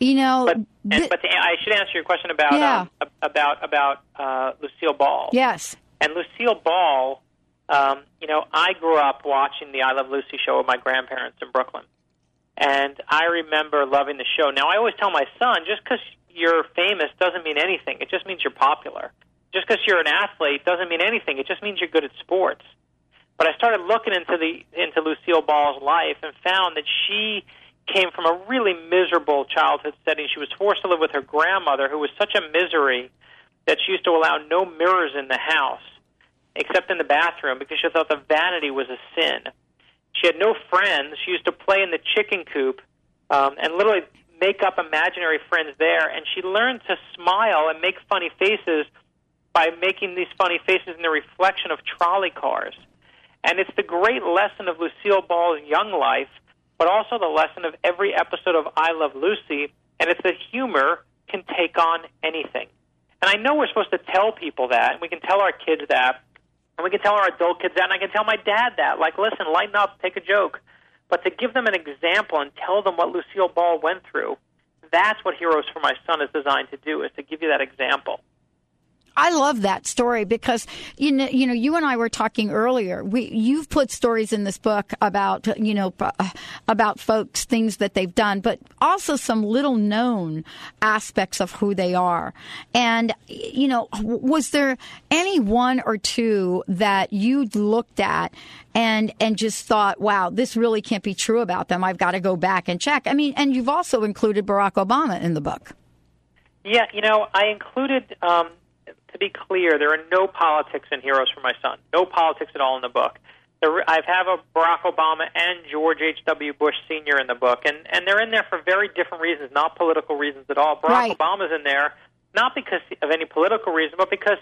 You know, but, and, but to, I should answer your question about yeah. um, about about uh, Lucille Ball. Yes. And Lucille Ball, um, you know, I grew up watching the I Love Lucy show with my grandparents in Brooklyn, and I remember loving the show. Now I always tell my son, just because you're famous doesn't mean anything. It just means you're popular just because you're an athlete doesn't mean anything. It just means you're good at sports. But I started looking into the into Lucille Ball's life and found that she came from a really miserable childhood setting. She was forced to live with her grandmother, who was such a misery that she used to allow no mirrors in the house except in the bathroom because she thought the vanity was a sin. She had no friends. She used to play in the chicken coop um, and literally make up imaginary friends there. And she learned to smile and make funny faces by making these funny faces in the reflection of trolley cars. And it's the great lesson of Lucille Ball's young life, but also the lesson of every episode of I Love Lucy, and it's that humor can take on anything. And I know we're supposed to tell people that, and we can tell our kids that, and we can tell our adult kids that, and I can tell my dad that. Like, listen, lighten up, take a joke. But to give them an example and tell them what Lucille Ball went through, that's what Heroes for My Son is designed to do, is to give you that example. I love that story because you know, you know, you and I were talking earlier. We you've put stories in this book about you know uh, about folks things that they've done, but also some little known aspects of who they are. And you know, was there any one or two that you looked at and and just thought, wow, this really can't be true about them. I've got to go back and check. I mean, and you've also included Barack Obama in the book. Yeah, you know, I included. Um, to be clear, there are no politics in Heroes for My Son. No politics at all in the book. There, I have a Barack Obama and George H.W. Bush Sr. in the book, and, and they're in there for very different reasons, not political reasons at all. Barack Right. Obama's in there not because of any political reason, but because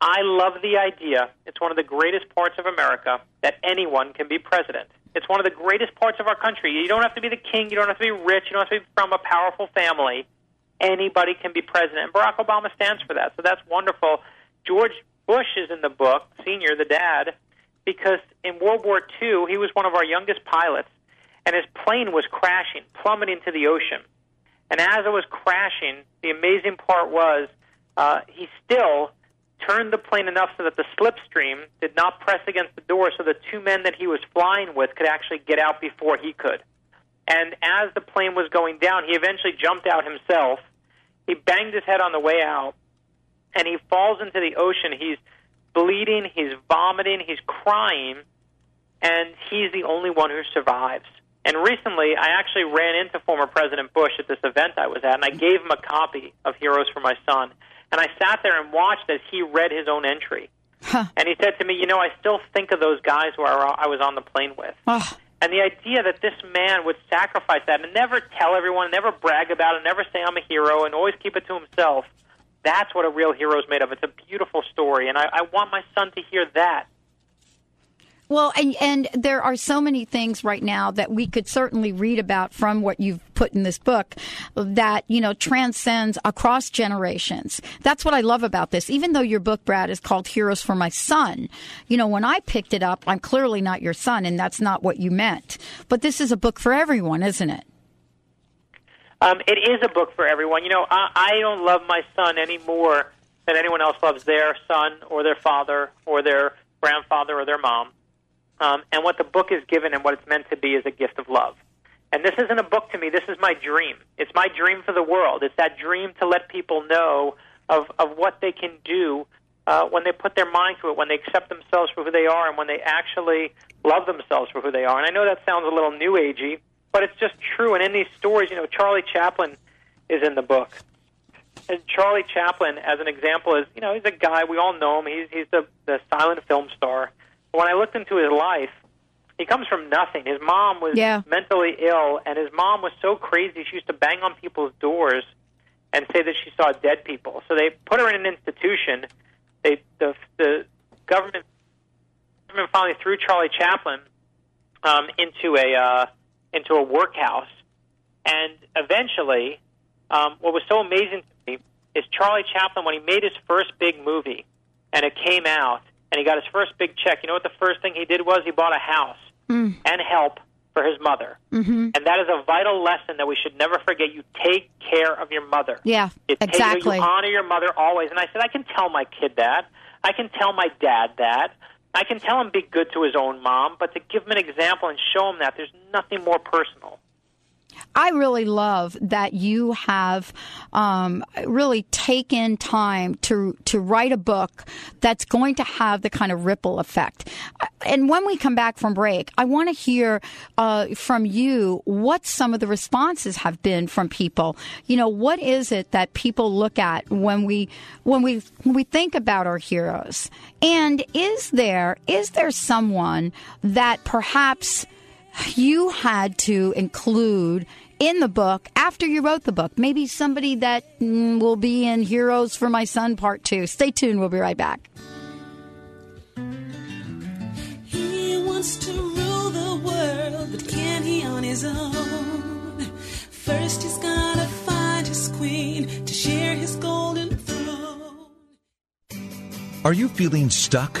I love the idea. It's one of the greatest parts of America that anyone can be president. It's one of the greatest parts of our country. You don't have to be the king. You don't have to be rich. You don't have to be from a powerful family. Anybody can be president. And Barack Obama stands for that. So that's wonderful. George Bush is in the book, senior, the dad, because in World War II, he was one of our youngest pilots, and his plane was crashing, plummeting to the ocean. And as it was crashing, the amazing part was uh, he still turned the plane enough so that the slipstream did not press against the door so the two men that he was flying with could actually get out before he could. And as the plane was going down, he eventually jumped out himself. He banged his head on the way out, and he falls into the ocean. He's bleeding, he's vomiting, he's crying, and he's the only one who survives. And recently, I actually ran into former President Bush at this event I was at, and I gave him a copy of Heroes for My Son. And I sat there and watched as he read his own entry. And he said to me, You know, I still think of those guys who I I was on the plane with. Ah. And the idea that this man would sacrifice that and never tell everyone, never brag about it, never say I'm a hero, and always keep it to himself, that's what a real hero is made of. It's a beautiful story, and I, I want my son to hear that. Well, and, and there are so many things right now that we could certainly read about from what you've put in this book that, you know, transcends across generations. That's what I love about this. Even though your book, Brad, is called Heroes for My Son, you know, when I picked it up, I'm clearly not your son, and that's not what you meant. But this is a book for everyone, isn't it? Um, it is a book for everyone. You know, I, I don't love my son any more than anyone else loves their son or their father or their grandfather or their mom. Um, and what the book is given and what it's meant to be is a gift of love. And this isn't a book to me. This is my dream. It's my dream for the world. It's that dream to let people know of, of what they can do uh, when they put their mind to it, when they accept themselves for who they are, and when they actually love themselves for who they are. And I know that sounds a little new agey, but it's just true. And in these stories, you know, Charlie Chaplin is in the book. And Charlie Chaplin, as an example, is you know he's a guy we all know him. He's he's the the silent film star. When I looked into his life, he comes from nothing. His mom was Yeah. mentally ill, and his mom was so crazy she used to bang on people's doors and say that she saw dead people. So they put her in an institution. They the the government government finally threw Charlie Chaplin um, into a uh, into a workhouse, and eventually, um, what was so amazing to me is Charlie Chaplin when he made his first big movie, and it came out, and he got his first big check. You know what the first thing he did was he bought a house Mm. and help for his mother. Mm-hmm. And that is a vital lesson that we should never forget. You take care of your mother. Yeah, You take- exactly. you honor your mother always. And I said, I can tell my kid that. I can tell my dad that. I can tell him be good to his own mom, but to give him an example and show him that there's nothing more personal. I really love that you have um, really taken time to to write a book that's going to have the kind of ripple effect. And when we come back from break, I want to hear uh, from you what some of the responses have been from people. You know, what is it that people look at when we when we when we think about our heroes? And is there is there someone that perhaps you had to include in the book after you wrote the book. Maybe somebody that mm, will be in Heroes for My Son Part 2. Stay tuned. We'll be right back. He wants to rule the world, but can he on his own? First, he's gotta find his queen to share his golden throne. Are you feeling stuck?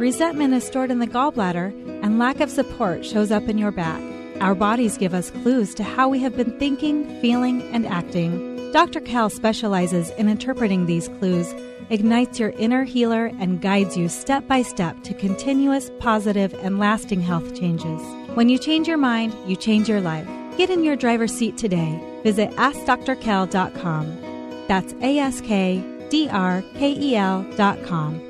resentment is stored in the gallbladder, and lack of support shows up in your back. Our bodies give us clues to how we have been thinking, feeling, and acting. Dr. Kel specializes in interpreting these clues, ignites your inner healer, and guides you step by step to continuous, positive, and lasting health changes. When you change your mind, you change your life. Get in your driver's seat today. Visit AskDrKel.com. That's A S K D R K E L dot com.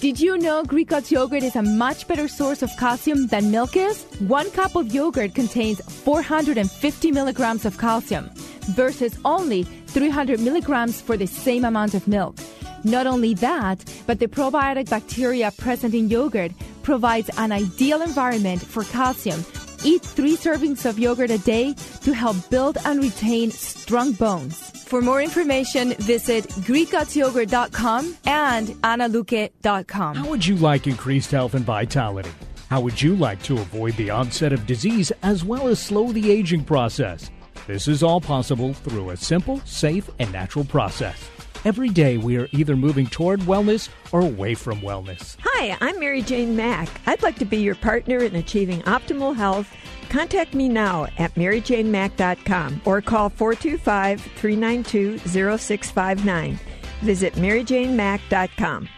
Did you know Greek Gods yogurt is a much better source of calcium than milk is? One cup of yogurt contains 450 milligrams of calcium versus only 300 milligrams for the same amount of milk. Not only that, but the probiotic bacteria present in yogurt provides an ideal environment for calcium. Eat three servings of yogurt a day to help build and retain strong bones. For more information, visit GreekGodsYogurt.com and AnnaLuque.com. How would you like increased health and vitality? How would you like to avoid the onset of disease as well as slow the aging process? This is all possible through a simple, safe, and natural process. Every day we are either moving toward wellness or away from wellness. Hi, I'm Mary Jane Mack. I'd like to be your partner in achieving optimal health. Contact me now at maryjanemack.com or call 425 392 0659. Visit maryjanemack.com.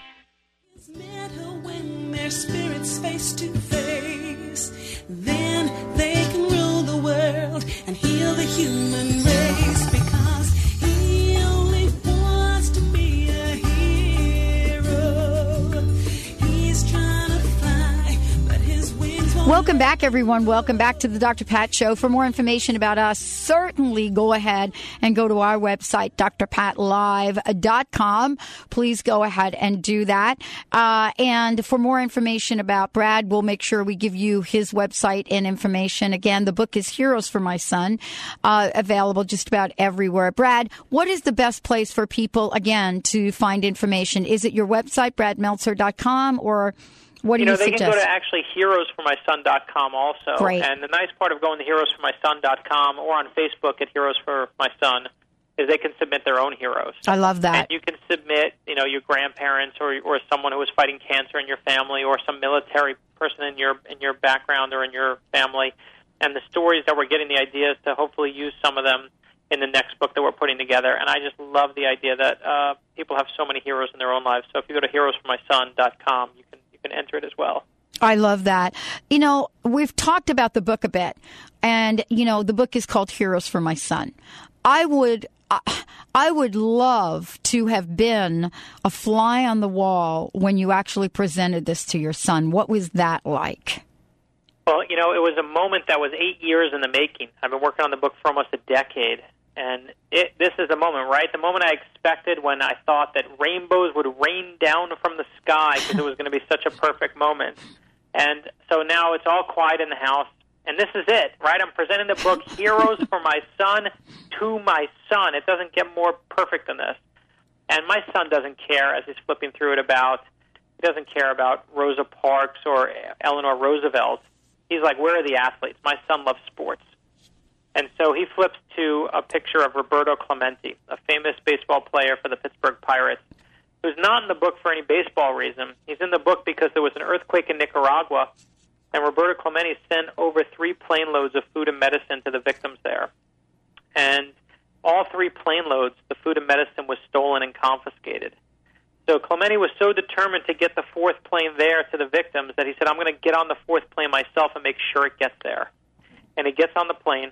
spirits face to face. Then they can rule the world and heal the human race Welcome back, everyone. Welcome back to the Dr. Pat Show. For more information about us, certainly go ahead and go to our website, drpatlive.com. Please go ahead and do that. Uh, and for more information about Brad, we'll make sure we give you his website and information. Again, the book is Heroes for My Son, uh, available just about everywhere. Brad, what is the best place for people, again, to find information? Is it your website, bradmeltzer.com, or what do you you, know, they suggest? can go to actually heroesformyson.com also. Great. And the nice part of going to heroesformyson.com or on Facebook at Heroes for My Son is they can submit their own heroes. I love that. And you can submit, you know, your grandparents or or someone who was fighting cancer in your family or some military person in your in your background or in your family. And the stories that we're getting the ideas to hopefully use some of them in the next book that we're putting together. And I just love the idea that uh, people have so many heroes in their own lives. So if you go to heroesformyson.com, you can you can enter it as well. I love that. You know, we've talked about the book a bit, and you know, the book is called Heroes for My Son. I would. I- I would love to have been a fly on the wall when you actually presented this to your son. What was that like? Well, you know, it was a moment that was eight years in the making. I've been working on the book for almost a decade, and it, this is the moment, right? The moment I expected when I thought that rainbows would rain down from the sky because it was going to be such a perfect moment. And so now it's all quiet in the house, and this is it, right? I'm presenting the book Heroes for My Son to my son. It doesn't get more perfect than this. And my son doesn't care as he's flipping through it about he doesn't care about Rosa Parks or Eleanor Roosevelt. He's like, where are the athletes? My son loves sports. And so he flips to a picture of Roberto Clemente, a famous baseball player for the Pittsburgh Pirates, who's not in the book for any baseball reason. He's in the book because there was an earthquake in Nicaragua, and Roberto Clemente sent over three plane loads of food and medicine to the victims there. And all three plane loads, the food and medicine was stolen and confiscated. So Clemente was so determined to get the fourth plane there to the victims that he said, I'm going to get on the fourth plane myself and make sure it gets there. And he gets on the plane,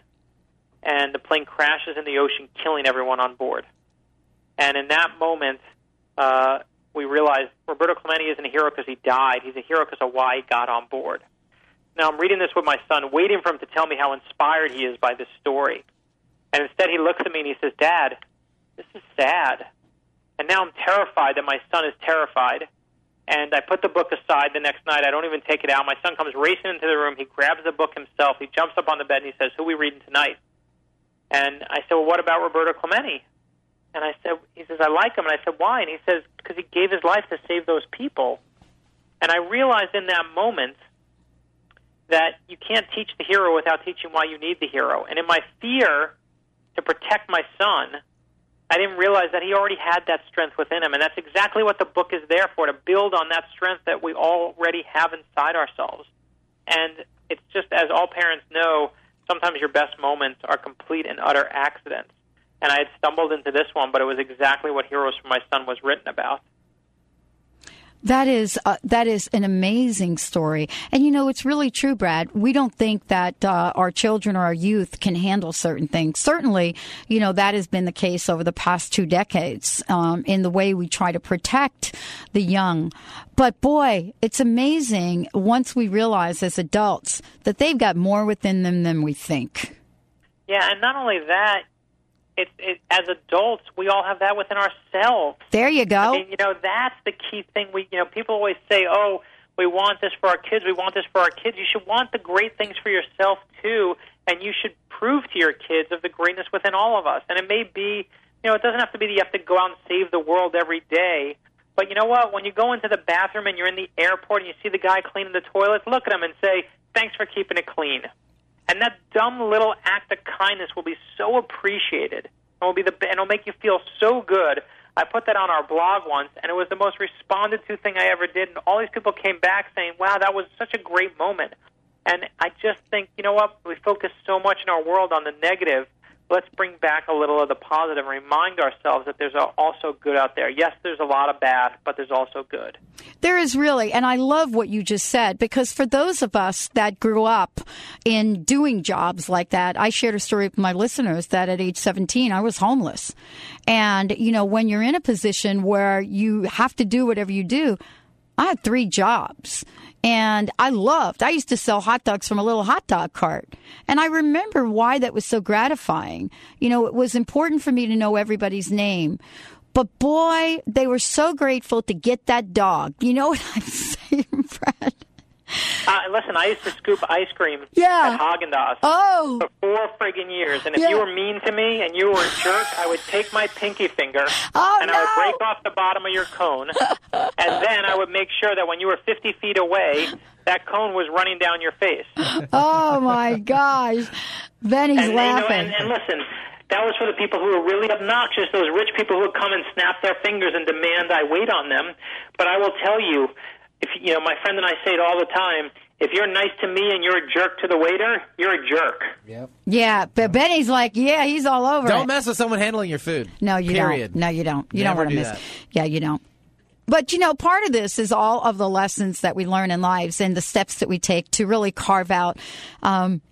and the plane crashes in the ocean, killing everyone on board. And in that moment, uh, we realize Roberto Clemente isn't a hero because he died. He's a hero because of why he got on board. Now, I'm reading this with my son, waiting for him to tell me how inspired he is by this story. And instead, he looks at me and he says, Dad, this is sad. And now I'm terrified that my son is terrified. And I put the book aside the next night. I don't even take it out. My son comes racing into the room. He grabs the book himself. He jumps up on the bed and he says, Who are we reading tonight? And I said, Well, what about Roberto Clemente? And I said, He says, I like him. And I said, Why? And he says, Because he gave his life to save those people. And I realized in that moment that you can't teach the hero without teaching why you need the hero. And in my fear to protect my son, I didn't realize that he already had that strength within him. And that's exactly what the book is there for to build on that strength that we already have inside ourselves. And it's just as all parents know, sometimes your best moments are complete and utter accidents. And I had stumbled into this one, but it was exactly what Heroes for My Son was written about. That is uh, that is an amazing story, and you know it's really true, Brad. We don't think that uh, our children or our youth can handle certain things. Certainly, you know that has been the case over the past two decades um, in the way we try to protect the young. But boy, it's amazing once we realize as adults that they've got more within them than we think. Yeah, and not only that, it's it, as adults we all have that within ourselves. There you go. I mean, you know, that's the key thing. We, you know, people always say, "Oh, we want this for our kids. We want this for our kids." You should want the great things for yourself too, and you should prove to your kids of the greatness within all of us. And it may be, you know, it doesn't have to be that you have to go out and save the world every day. But you know what? When you go into the bathroom and you're in the airport and you see the guy cleaning the toilets, look at him and say, "Thanks for keeping it clean." And that dumb little act of kindness will be so appreciated, and will be the and it'll make you feel so good. I put that on our blog once, and it was the most responded to thing I ever did. And all these people came back saying, "Wow, that was such a great moment." And I just think, you know what? We focus so much in our world on the negative. Let's bring back a little of the positive and remind ourselves that there's also good out there. Yes, there's a lot of bad, but there's also good. There is really, and I love what you just said because for those of us that grew up in doing jobs like that, I shared a story with my listeners that at age 17, I was homeless. And, you know, when you're in a position where you have to do whatever you do, I had three jobs and I loved, I used to sell hot dogs from a little hot dog cart. And I remember why that was so gratifying. You know, it was important for me to know everybody's name. But boy, they were so grateful to get that dog. You know what I'm saying, Brad? Uh, listen, I used to scoop ice cream Yeah. at Haagen Dazs Oh. for four friggin' years, and if Yeah. you were mean to me and you were a jerk, I would take my pinky finger Oh, and I would break off the bottom of your cone, and then I would make sure that when you were 50 feet away, that cone was running down your face. Oh my gosh. Benny's and, you know, laughing. and, and listen, that was for the people who were really obnoxious, those rich people who would come and snap their fingers and demand I wait on them. But I will tell you, if you know, my friend and I say it all the time. If you're nice to me and you're a jerk to the waiter, you're a jerk. Yep. yeah, but Benny's like, yeah, he's all over Don't it. mess with someone handling your food. No, you Period. don't. No, you don't. You Never don't want to do miss. that. Yeah, you don't. But you know, part of this is all of the lessons that we learn in lives and the steps that we take to really carve out um,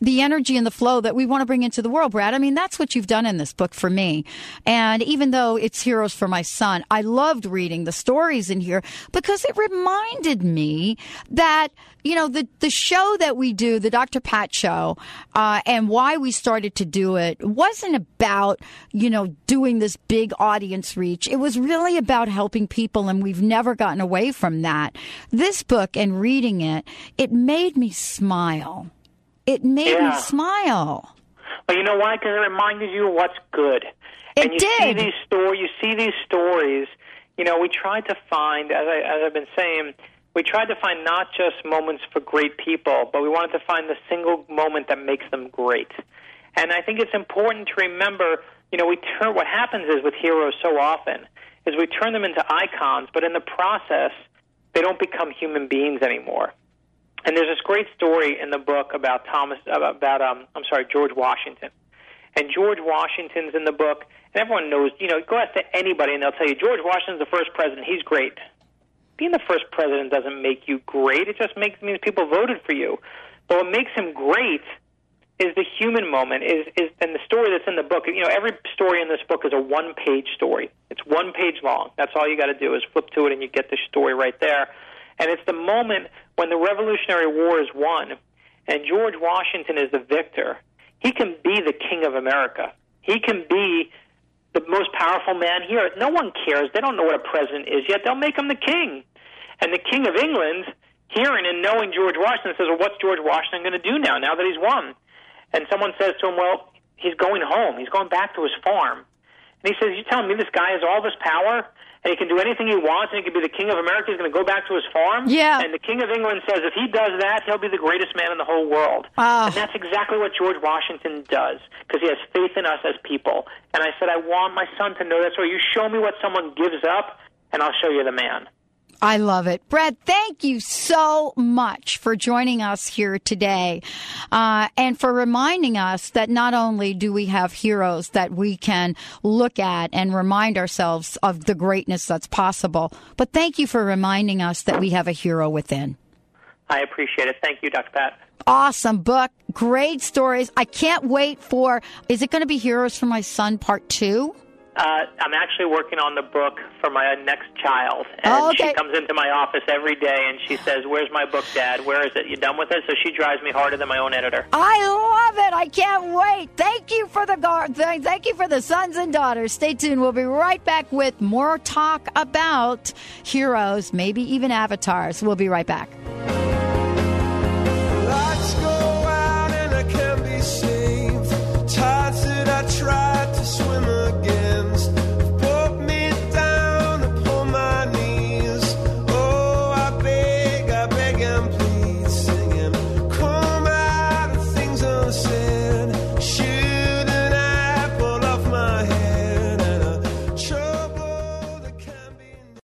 the energy and the flow that we want to bring into the world, Brad. I mean, that's what you've done in this book for me. And even though it's Heroes for My Son, I loved reading the stories in here because it reminded me that, you know, the, the show that we do, the Dr. Pat show, uh, and why we started to do it wasn't about, you know, doing this big audience reach. It was really about helping people, and we've never gotten away from that. This book and reading it, it made me smile. It made Yeah. me smile. Well, you know why? Because it reminded you of what's good. It and you see these stories. You see these stories. You know, we tried to find, as, I, as I've been saying, we tried to find not just moments for great people, but we wanted to find the single moment that makes them great. And I think it's important to remember, you know, we turn what happens is with heroes so often is we turn them into icons, but in the process, they don't become human beings anymore. And there's this great story in the book about Thomas about um I'm sorry, George Washington. And George Washington's in the book, and everyone knows, you know, go ask to anybody and they'll tell you George Washington's the first president, he's great. Being the first president doesn't make you great. It just makes means people voted for you. But what makes him great is the human moment is is and the story that's in the book you know every story in this book is a one page story it's one page long that's all you got to do is flip to it and you get the story right there and it's the moment when the revolutionary war is won and george washington is the victor he can be the king of america he can be the most powerful man here no one cares they don't know what a president is yet they'll make him the king and the king of england hearing and knowing george washington says well what's george washington going to do now now that he's won and someone says to him, "Well, he's going home. He's going back to his farm." And he says, "You telling me this guy has all this power?" And he can do anything he wants, and he can be the king of America. He's going to go back to his farm. Yeah. And the king of England says, if he does that, he'll be the greatest man in the whole world. Oh. And that's exactly what George Washington does, because he has faith in us as people. And I said, I want my son to know that. So you show me what someone gives up, and I'll show you the man. I love it. Brad, thank you so much for joining us here today uh, and for reminding us that not only do we have heroes that we can look at and remind ourselves of the greatness that's possible, but thank you for reminding us that we have a hero within. I appreciate it. Thank you, Dr. Pat. Awesome book. Great stories. I can't wait for, is it going to be Heroes for My Son Part 2? Uh, I'm actually working on the book for my next child, and oh, okay. she comes into my office every day and she says, "Where's my book, Dad? Where is it? You done with it?" So she drives me harder than my own editor. I love it. I can't wait. Thank you for the thank you for the sons and daughters. Stay tuned. We'll be right back with more talk about heroes, maybe even avatars. We'll be right back.